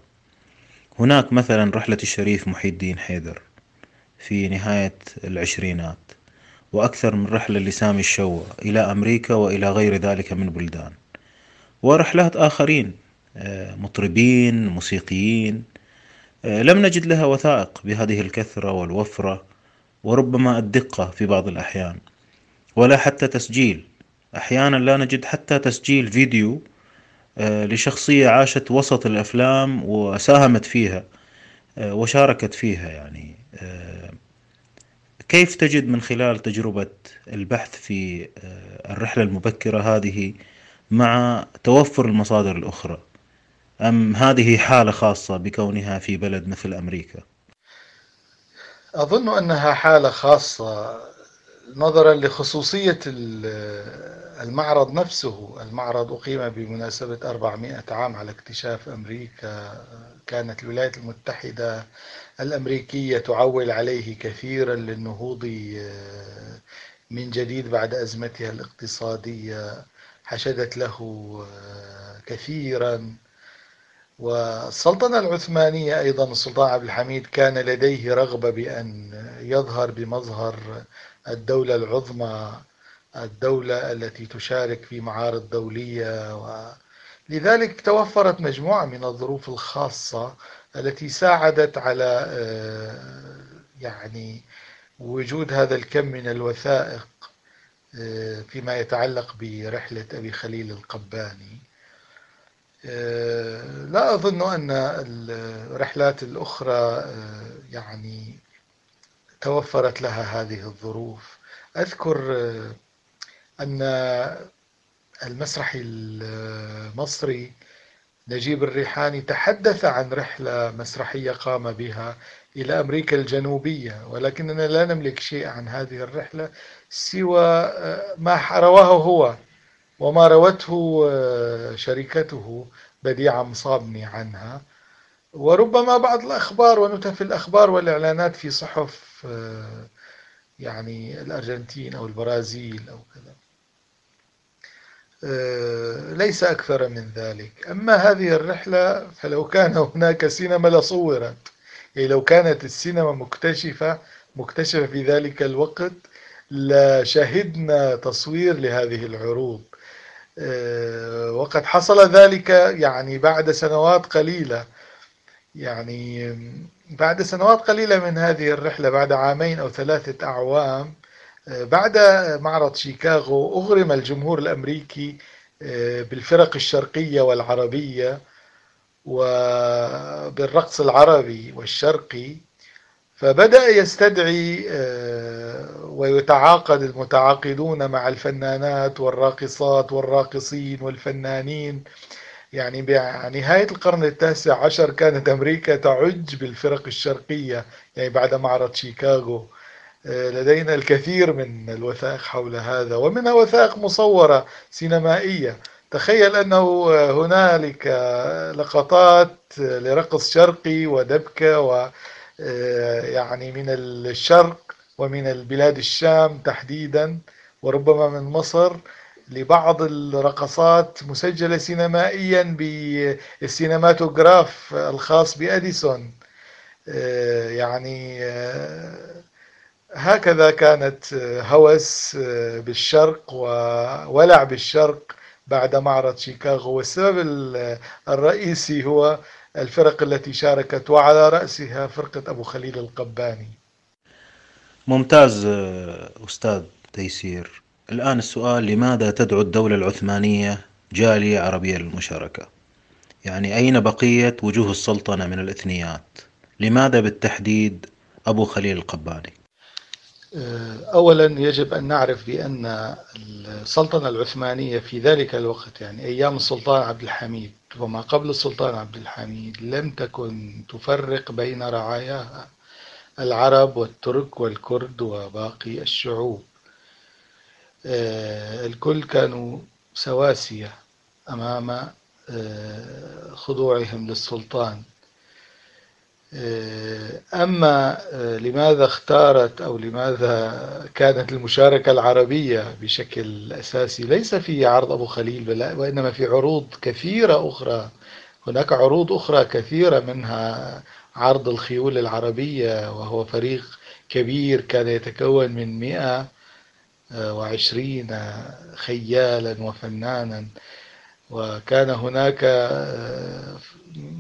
هناك مثلا رحلة الشريف محي الدين حيدر في نهاية العشرينات وأكثر من رحلة لسامي الشوى إلى أمريكا وإلى غير ذلك من بلدان. ورحلات آخرين آه، مطربين موسيقيين آه، لم نجد لها وثائق بهذه الكثرة والوفرة وربما الدقة في بعض الأحيان ولا حتى تسجيل. أحيانا لا نجد حتى تسجيل فيديو لشخصية عاشت وسط الأفلام وساهمت فيها آه، وشاركت فيها يعني كيف تجد من خلال تجربة البحث في الرحلة المبكرة هذه مع توفر المصادر الأخرى أم هذه حالة خاصة بكونها في بلد مثل أمريكا؟ أظن أنها حالة خاصة نظرا لخصوصية المعرض نفسه المعرض أقيم بمناسبة 400 عام على اكتشاف أمريكا كانت الولايات المتحدة الأمريكية تعول عليه كثيرا للنهوض من جديد بعد أزمتها الاقتصادية حشدت له كثيرا. والسلطنة العثمانية أيضا السلطان عبد الحميد كان لديه رغبة بأن يظهر بمظهر الدولة العظمى الدولة التي تشارك في معارض دولية ولذلك توفرت مجموعة من الظروف الخاصة التي ساعدت على آه، يعني وجود هذا الكم من الوثائق آه، فيما يتعلق برحلة أبي خليل القباني. آه، لا أظن أن الرحلات الأخرى يعني توفرت لها هذه الظروف. أذكر أن المسرحي المصري نجيب الريحاني تحدث عن رحلة مسرحية قام بها إلى أمريكا الجنوبية ولكننا لا نملك شيء عن هذه الرحلة سوى ما رواه هو وما روته شركته بديعة مصابني عنها. وربما بعض الأخبار ونتف الأخبار والإعلانات في صحف آه، يعني الأرجنتين أو البرازيل أو كذا. ليس أكثر من ذلك. أما هذه الرحلة فلو كان هناك سينما لصورت. يعني لو كانت السينما مكتشفة مكتشفة في ذلك الوقت لشهدنا تصوير لهذه العروض. آه، وقد حصل ذلك يعني بعد سنوات قليلة. يعني بعد سنوات قليلة من هذه الرحلة بعد عامين أو ثلاثة أعوام آه، بعد معرض شيكاغو أغرم الجمهور الأمريكي آه، بالفرق الشرقية والعربية وبالرقص العربي والشرقي. فبدأ يستدعي آه، ويتعاقد المتعاقدون مع الفنانات والراقصات والراقصين والفنانين. يعني بنهاية القرن التاسع عشر كانت أمريكا تعج بالفرق الشرقية يعني بعد معرض شيكاغو. لدينا الكثير من الوثائق حول هذا ومنها وثائق مصورة سينمائية. تخيل أنه هنالك لقطات لرقص شرقي ودبكة و يعني من الشرق ومن البلاد الشام تحديدا وربما من مصر لبعض الرقصات مسجلة سينمائيا بالسينماتوغراف الخاص بأديسون. يعني هكذا كانت هوس بالشرق وولع بالشرق بعد معرض شيكاغو. والسبب الرئيسي هو الفرق التي شاركت وعلى رأسها فرقة أبو خليل القباني. ممتاز أستاذ تيسير. الآن السؤال لماذا تدعو الدولة العثمانية جالية عربية للمشاركة؟ يعني أين بقية وجوه السلطنة من الإثنيات؟ لماذا بالتحديد أبو خليل القباني؟ آه، أولا يجب أن نعرف بأن السلطنة العثمانية في ذلك الوقت يعني أيام السلطان عبد الحميد وما قبل السلطان عبد الحميد لم تكن تفرق بين رعاياها العرب والترك والكرد وباقي الشعوب. آه، الكل كانوا سواسية أمام آه، خضوعهم للسلطان. آه، أما آه، لماذا اختارت أو لماذا كانت المشاركة العربية بشكل أساسي؟ ليس في عرض أبو خليل وإنما في عروض كثيرة أخرى. هناك عروض أخرى كثيرة منها عرض الخيول العربية وهو فريق كبير كان يتكون من مئة وعشرين خيالا وفنانا. وكان هناك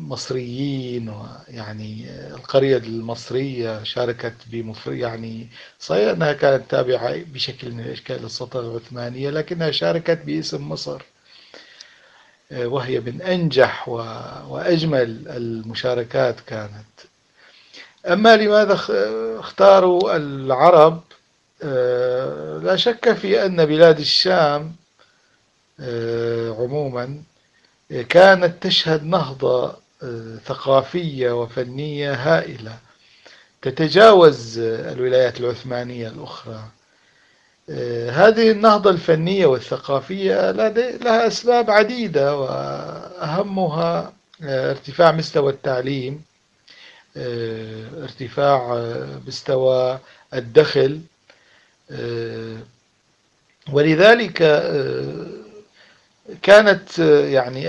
مصريين ويعني القرية المصرية شاركت بمفر يعني صحيح أنها كانت تابعة بشكل من الأشكال للسلطنة العثمانية لكنها شاركت باسم مصر وهي من أنجح وأجمل المشاركات كانت. أما لماذا اختاروا العرب؟ لا شك في أن بلاد الشام عموما كانت تشهد نهضة آه، ثقافية وفنية هائلة تتجاوز الولايات العثمانية الأخرى. آه، هذه النهضة الفنية والثقافية لها أسباب عديدة وأهمها آه، ارتفاع مستوى التعليم ارتفاع مستوى الدخل ولذلك كانت يعني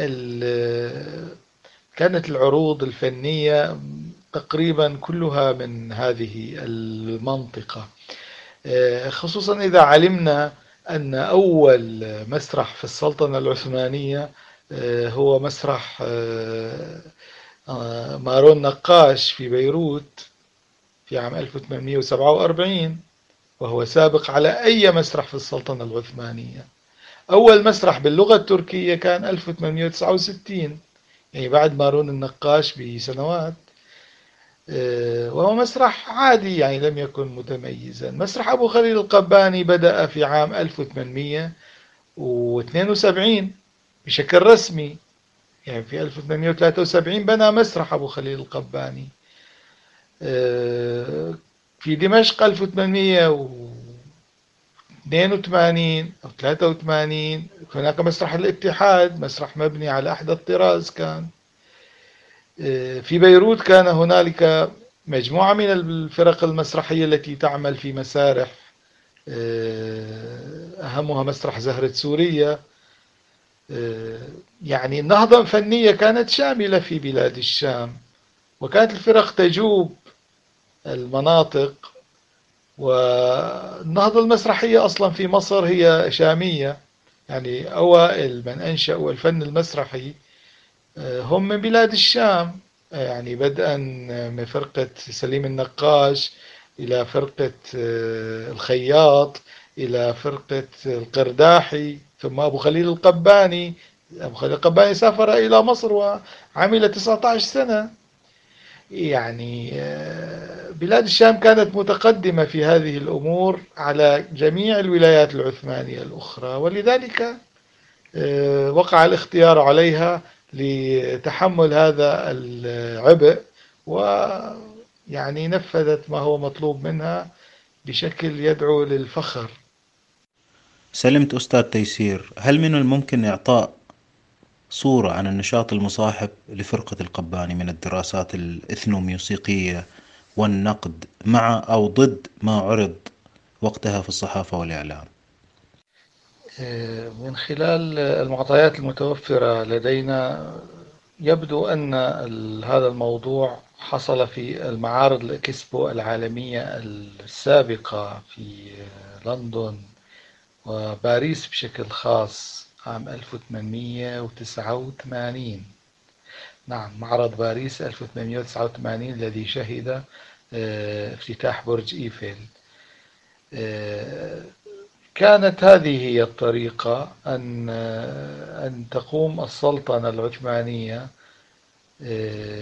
كانت العروض الفنية تقريبا كلها من هذه المنطقة. خصوصا إذا علمنا أن أول مسرح في السلطنة العثمانية هو مسرح مارون نقاش في بيروت في عام 1847 وهو سابق على أي مسرح في السلطنة العثمانية. أول مسرح باللغة التركية كان 1869 يعني بعد مارون النقاش بسنوات. آه، وهو مسرح عادي يعني لم يكن متميزا. مسرح أبو خليل القباني بدأ في عام 1800 و72 بشكل رسمي. يعني في 1873 بنى مسرح أبو خليل القباني. آه، في دمشق 1882 أو 83 هناك مسرح الاتحاد مسرح مبني على أحدث طراز كان. آه، في بيروت كان هنالك مجموعة من الفرق المسرحية التي تعمل في مسارح آه، أهمها مسرح زهرة سوريا آه، يعني النهضة الفنية كانت شاملة في بلاد الشام وكانت الفرق تجوب المناطق والنهضة المسرحية أصلا في مصر هي شامية يعني أوائل من أنشأوا الفن المسرحي آه، هم من بلاد الشام. يعني بدءا من فرقة سليم النقاش إلى فرقة آه، الخياط إلى فرقة القرداحي ثم أبو خليل القباني. أبو خليل القباني سافر إلى مصر وعمل 19 سنة. يعني آه، بلاد الشام كانت متقدمة في هذه الأمور على جميع الولايات العثمانية الأخرى ولذلك آه، وقع الاختيار عليها لتحمل هذا العبء ويعني نفذت ما هو مطلوب منها بشكل يدعو للفخر. سلمت أستاذ تيسير هل من الممكن إعطاء صورة عن النشاط المصاحب لفرقة القباني من الدراسات الإثنوميوسيقية والنقد مع أو ضد ما عرض وقتها في الصحافة والإعلام. آه، من خلال المعطيات المتوفرة لدينا يبدو أن هذا الموضوع حصل في المعارض الإكسبو العالمية السابقة في لندن وباريس بشكل خاص. عام 1889 نعم معرض باريس 1889 الذي شهد آه، افتتاح برج إيفل. آه، كانت هذه هي الطريقة أن آه، أن تقوم السلطنة العثمانية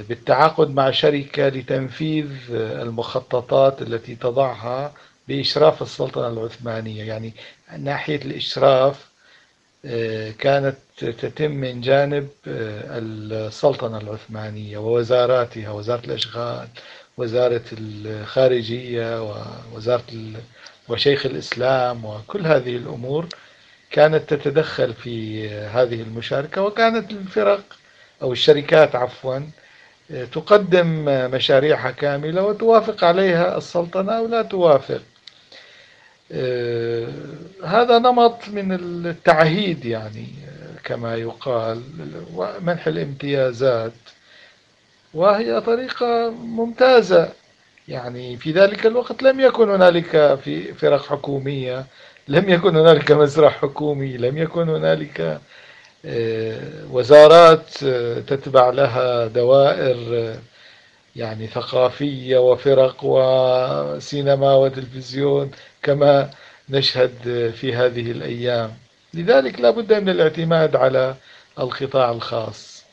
بالتعاقد مع شركة لتنفيذ المخططات التي تضعها بإشراف السلطنة العثمانية. يعني ناحية الإشراف كانت تتم من جانب آه، السلطنة العثمانية ووزاراتها وزارة الأشغال وزارة الخارجية ووزارة وشيخ الإسلام وكل هذه الأمور كانت تتدخل في هذه المشاركة. وكانت الفرق أو الشركات عفوا آه، تقدم مشاريعها كاملة وتوافق عليها السلطنة أو لا توافق. آه، هذا نمط من التعهيد يعني كما يقال منح الامتيازات. وهي طريقة ممتازة يعني. في ذلك الوقت لم يكن هنالك في فرق حكومية لم يكن هنالك مسرح حكومي لم يكن هنالك آه، وزارات آه، تتبع لها دوائر يعني ثقافية وفرق وسينما وتلفزيون. كما نشهد في هذه الأيام. لذلك لا بد من الاعتماد على القطاع الخاص.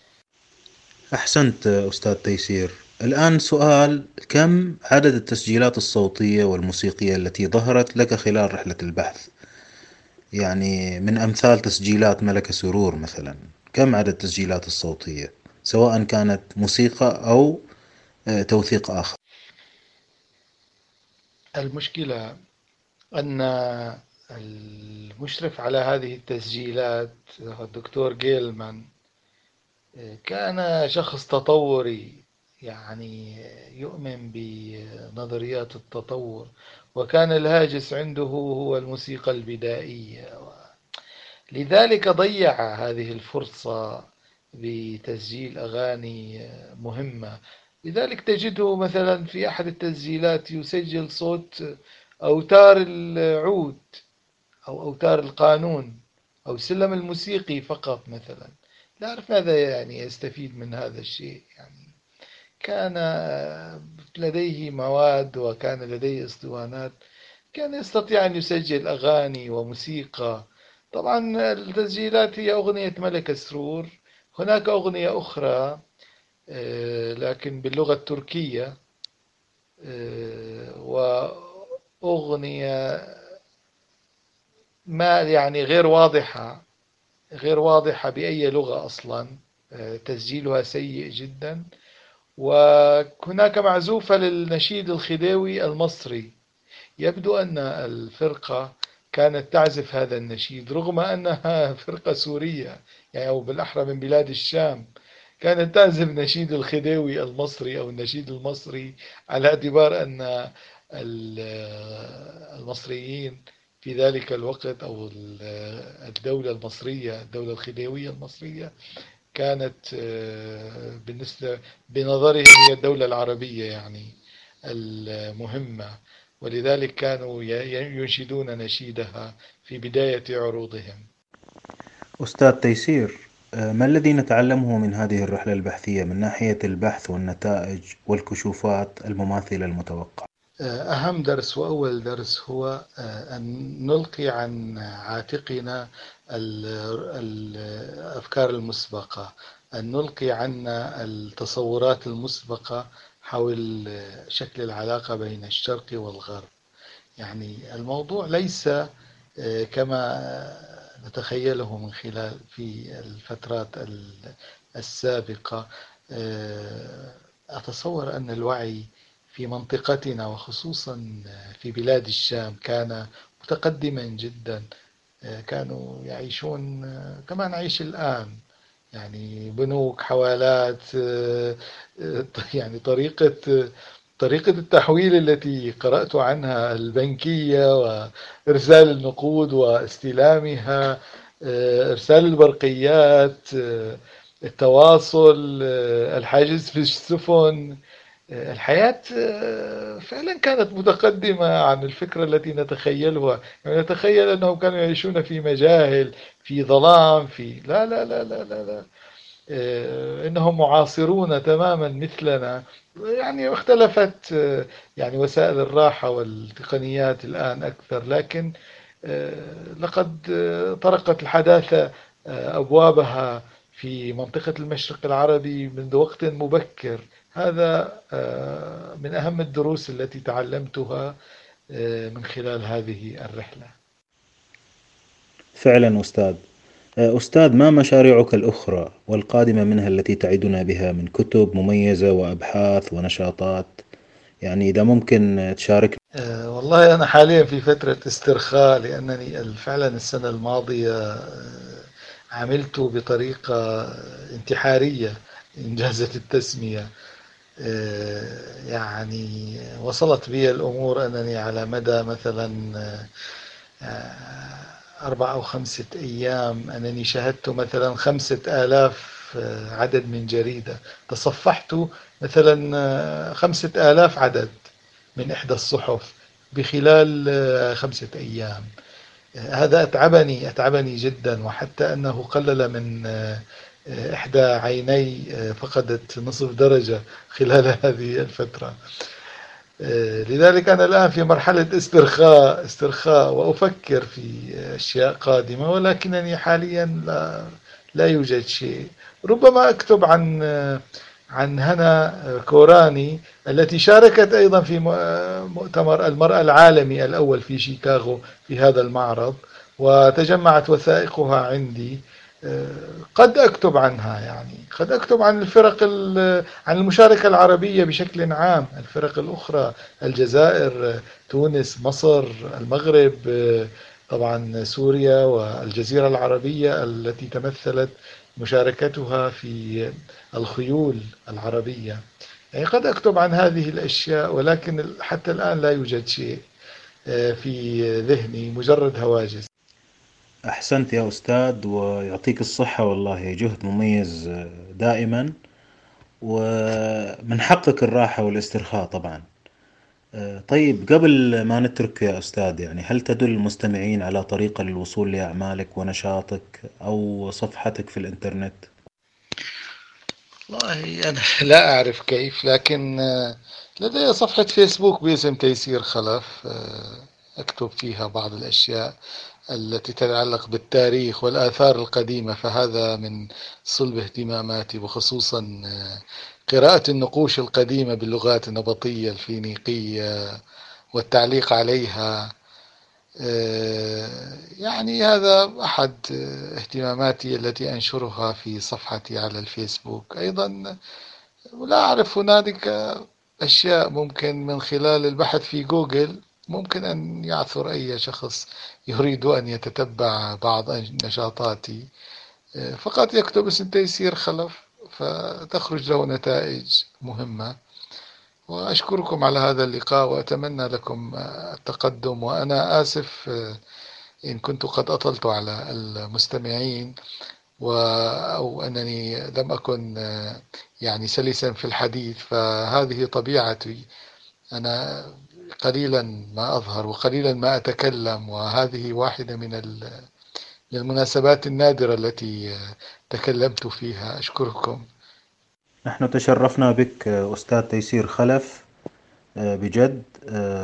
أحسنت أستاذ تيسير. الآن سؤال كم عدد التسجيلات الصوتية والموسيقية التي ظهرت لك خلال رحلة البحث؟ يعني من أمثال تسجيلات ملك سرور مثلا كم عدد التسجيلات الصوتية؟ سواء كانت موسيقى أو آه، توثيق آخر. المشكلة أن المشرف على هذه التسجيلات الدكتور جيلمان كان شخص تطوري يعني يؤمن بنظريات التطور وكان الهاجس عنده هو الموسيقى البدائية. لذلك ضيع هذه الفرصة بتسجيل أغاني مهمة. لذلك تجده مثلا في أحد التسجيلات يسجل صوت أوتار العود أو أوتار القانون أو السلم الموسيقي فقط مثلا. لا أعرف ماذا يعني يستفيد من هذا الشيء. يعني كان لديه مواد وكان لديه أسطوانات. كان يستطيع أن يسجل أغاني وموسيقى. طبعا التسجيلات هي أغنية ملك سرور هناك أغنية أخرى آه، لكن باللغة التركية آه، و أغنية ما يعني غير واضحة غير واضحة بأي لغة أصلا. تسجيلها سيء جدا. وهناك معزوفة للنشيد الخديوي المصري. يبدو أن الفرقة كانت تعزف هذا النشيد رغم أنها فرقة سورية يعني أو بالأحرى من بلاد الشام. كانت تعزف نشيد الخديوي المصري أو النشيد المصري على اعتبار أن المصريين في ذلك الوقت أو الدولة المصرية الدولة الخديوية المصرية كانت آه، بالنسبة بنظرهم هي الدولة العربية يعني المهمة ولذلك كانوا ينشدون نشيدها في بداية عروضهم أستاذ تيسير آه، ما الذي نتعلمه من هذه الرحلة البحثية من ناحية البحث والنتائج والكشوفات المماثلة المتوقعة؟ أهم درس وأول درس هو آه، أن نلقي عن عاتقنا الأفكار المسبقة أن نلقي عنا التصورات المسبقة حول شكل العلاقة بين الشرق والغرب. يعني الموضوع ليس آه، كما نتخيله من خلال في الفترات السابقة. آه، أتصور أن الوعي في منطقتنا وخصوصا في بلاد الشام كان متقدما جدا. كانوا يعيشون كما نعيش الآن. يعني بنوك حوالات يعني طريقة طريقة التحويل التي قرأت عنها البنكية وإرسال النقود واستلامها إرسال البرقيات التواصل الحاجز في السفن. الحياة آه، فعلا كانت متقدمة عن الفكرة التي نتخيلها. يعني نتخيل أنهم كانوا يعيشون في مجاهل في ظلام في لا لا لا لا لا, لا. آه، إنهم معاصرون تماما مثلنا. يعني اختلفت آه، يعني وسائل الراحة والتقنيات الآن أكثر. لكن لقد طرقت الحداثة أبوابها في منطقة المشرق العربي منذ وقت مبكر. هذا آه، من أهم الدروس التي تعلمتها آه، من خلال هذه الرحلة. فعلا أستاذ. آه، أستاذ ما مشاريعك الأخرى والقادمة منها التي تعدنا بها من كتب مميزة وأبحاث ونشاطات؟ يعني إذا ممكن تشارك والله أنا حاليا في فترة استرخاء لأنني فعلا السنة الماضية عملت بطريقة انتحارية إنجازة التسمية. يعني وصلت بي الأمور أنني على مدى مثلا آه، أربع أو خمسة أيام أنني شاهدت مثلا خمسة آلاف آه، عدد من جريدة. تصفحت مثلا خمسة آلاف عدد من إحدى الصحف بخلال خمسة أيام. هذا أتعبني أتعبني جدا وحتى أنه قلل من إحدى عيني آه، فقدت نصف درجة خلال هذه الفترة. آه، لذلك أنا الآن في مرحلة استرخاء استرخاء وأفكر في أشياء قادمة ولكنني حاليا لا, لا يوجد شيء. ربما أكتب عن عن هنا كوراني التي شاركت أيضا في مؤتمر المرأة العالمي الأول في شيكاغو في هذا المعرض وتجمعت وثائقها عندي. قد أكتب عنها يعني قد أكتب عن الفرق عن المشاركة العربية بشكل عام الفرق الأخرى الجزائر تونس مصر المغرب طبعا سوريا والجزيرة العربية التي تمثلت مشاركتها في الخيول العربية. يعني قد أكتب عن هذه الأشياء ولكن حتى الآن لا يوجد شيء في ذهني مجرد هواجس. أحسنت يا أستاذ ويعطيك الصحة والله جهد مميز دائما. ومن حقك الراحة والاسترخاء طبعا. طيب قبل ما نترك يا أستاذ يعني هل تدل المستمعين على طريقة للوصول لأعمالك ونشاطك أو صفحتك في الإنترنت؟ والله أنا لا أعرف كيف لكن لدي صفحة فيسبوك باسم تيسير خلف أكتب فيها بعض الأشياء. التي تتعلق بالتاريخ والآثار القديمة فهذا من صلب اهتماماتي وخصوصا آه، قراءة النقوش القديمة باللغات النبطية الفينيقية والتعليق عليها. آه، يعني هذا أحد اهتماماتي التي أنشرها في صفحتي على الفيسبوك. أيضا لا أعرف هنالك أشياء ممكن من خلال البحث في جوجل. ممكن أن يعثر أي شخص يريد أن يتتبع بعض نشاطاتي آه، فقط يكتب اسم تيسير خلف فتخرج له نتائج مهمة. وأشكركم على هذا اللقاء وأتمنى لكم التقدم. وأنا آسف آه، إن كنت قد أطلت على المستمعين أو أنني لم أكن آه، يعني سلسا في الحديث. فهذه طبيعتي. أنا قليلا ما أظهر وقليلا ما أتكلم وهذه واحدة من المناسبات النادرة التي تكلمت فيها. أشكركم. نحن تشرفنا بك أستاذ تيسير خلف بجد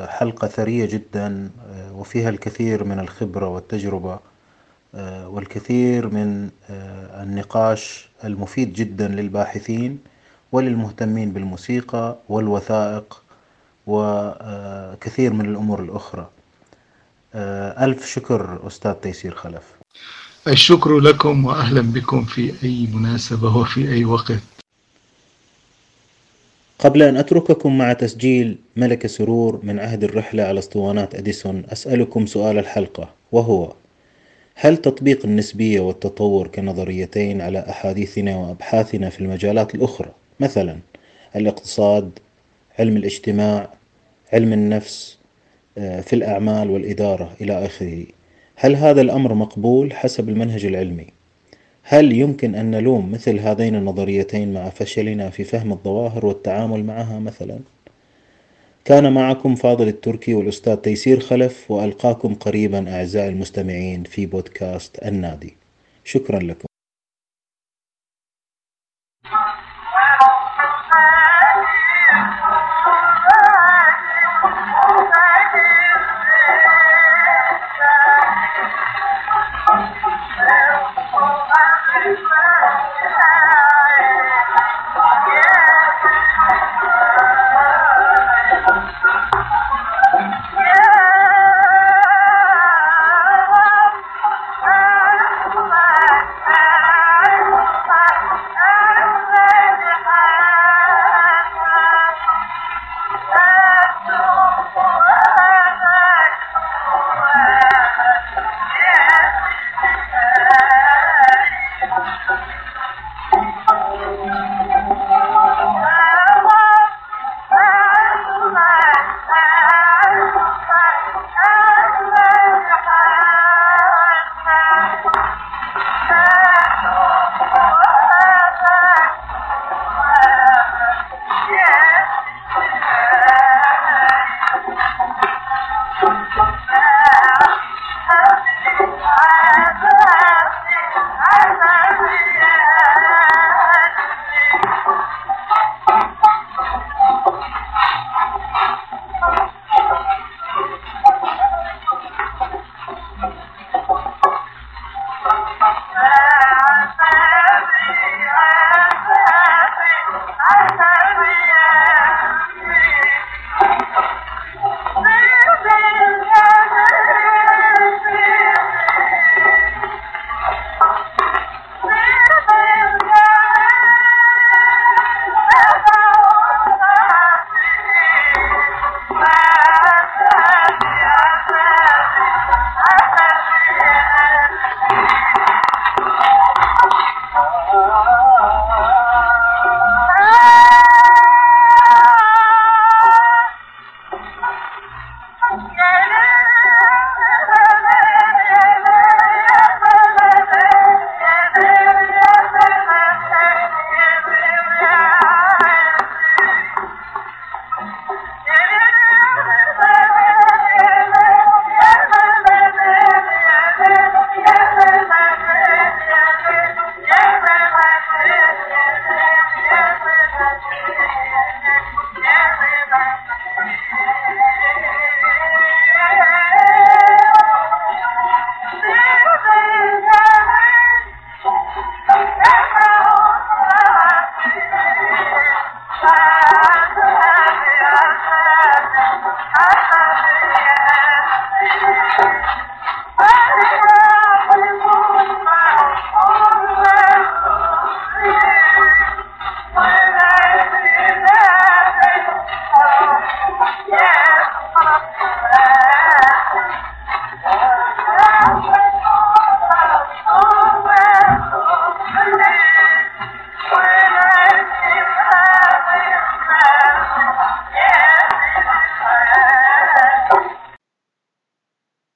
حلقة ثرية جدا وفيها الكثير من الخبرة والتجربة والكثير من النقاش المفيد جدا للباحثين وللمهتمين بالموسيقى والوثائق وكثير من الأمور الأخرى. ألف شكر أستاذ تيسير خلف. الشكر لكم وأهلا بكم في أي مناسبة وفي أي وقت. قبل أن أترككم مع تسجيل ملك سرور من عهد الرحلة على أسطوانات أديسون أسألكم سؤال الحلقة وهو هل تطبيق النسبية والتطور كنظريتين على أحاديثنا وأبحاثنا في المجالات الأخرى؟ مثلا الاقتصاد علم الاجتماع علم النفس آه، في الأعمال والإدارة إلى آخره هل هذا الأمر مقبول حسب المنهج العلمي؟ هل يمكن أن نلوم مثل هذين النظريتين مع فشلنا في فهم الظواهر والتعامل معها مثلا؟ كان معكم فاضل التركي والأستاذ تيسير خلف وألقاكم قريبا أعزائي المستمعين في بودكاست النادي شكرا لكم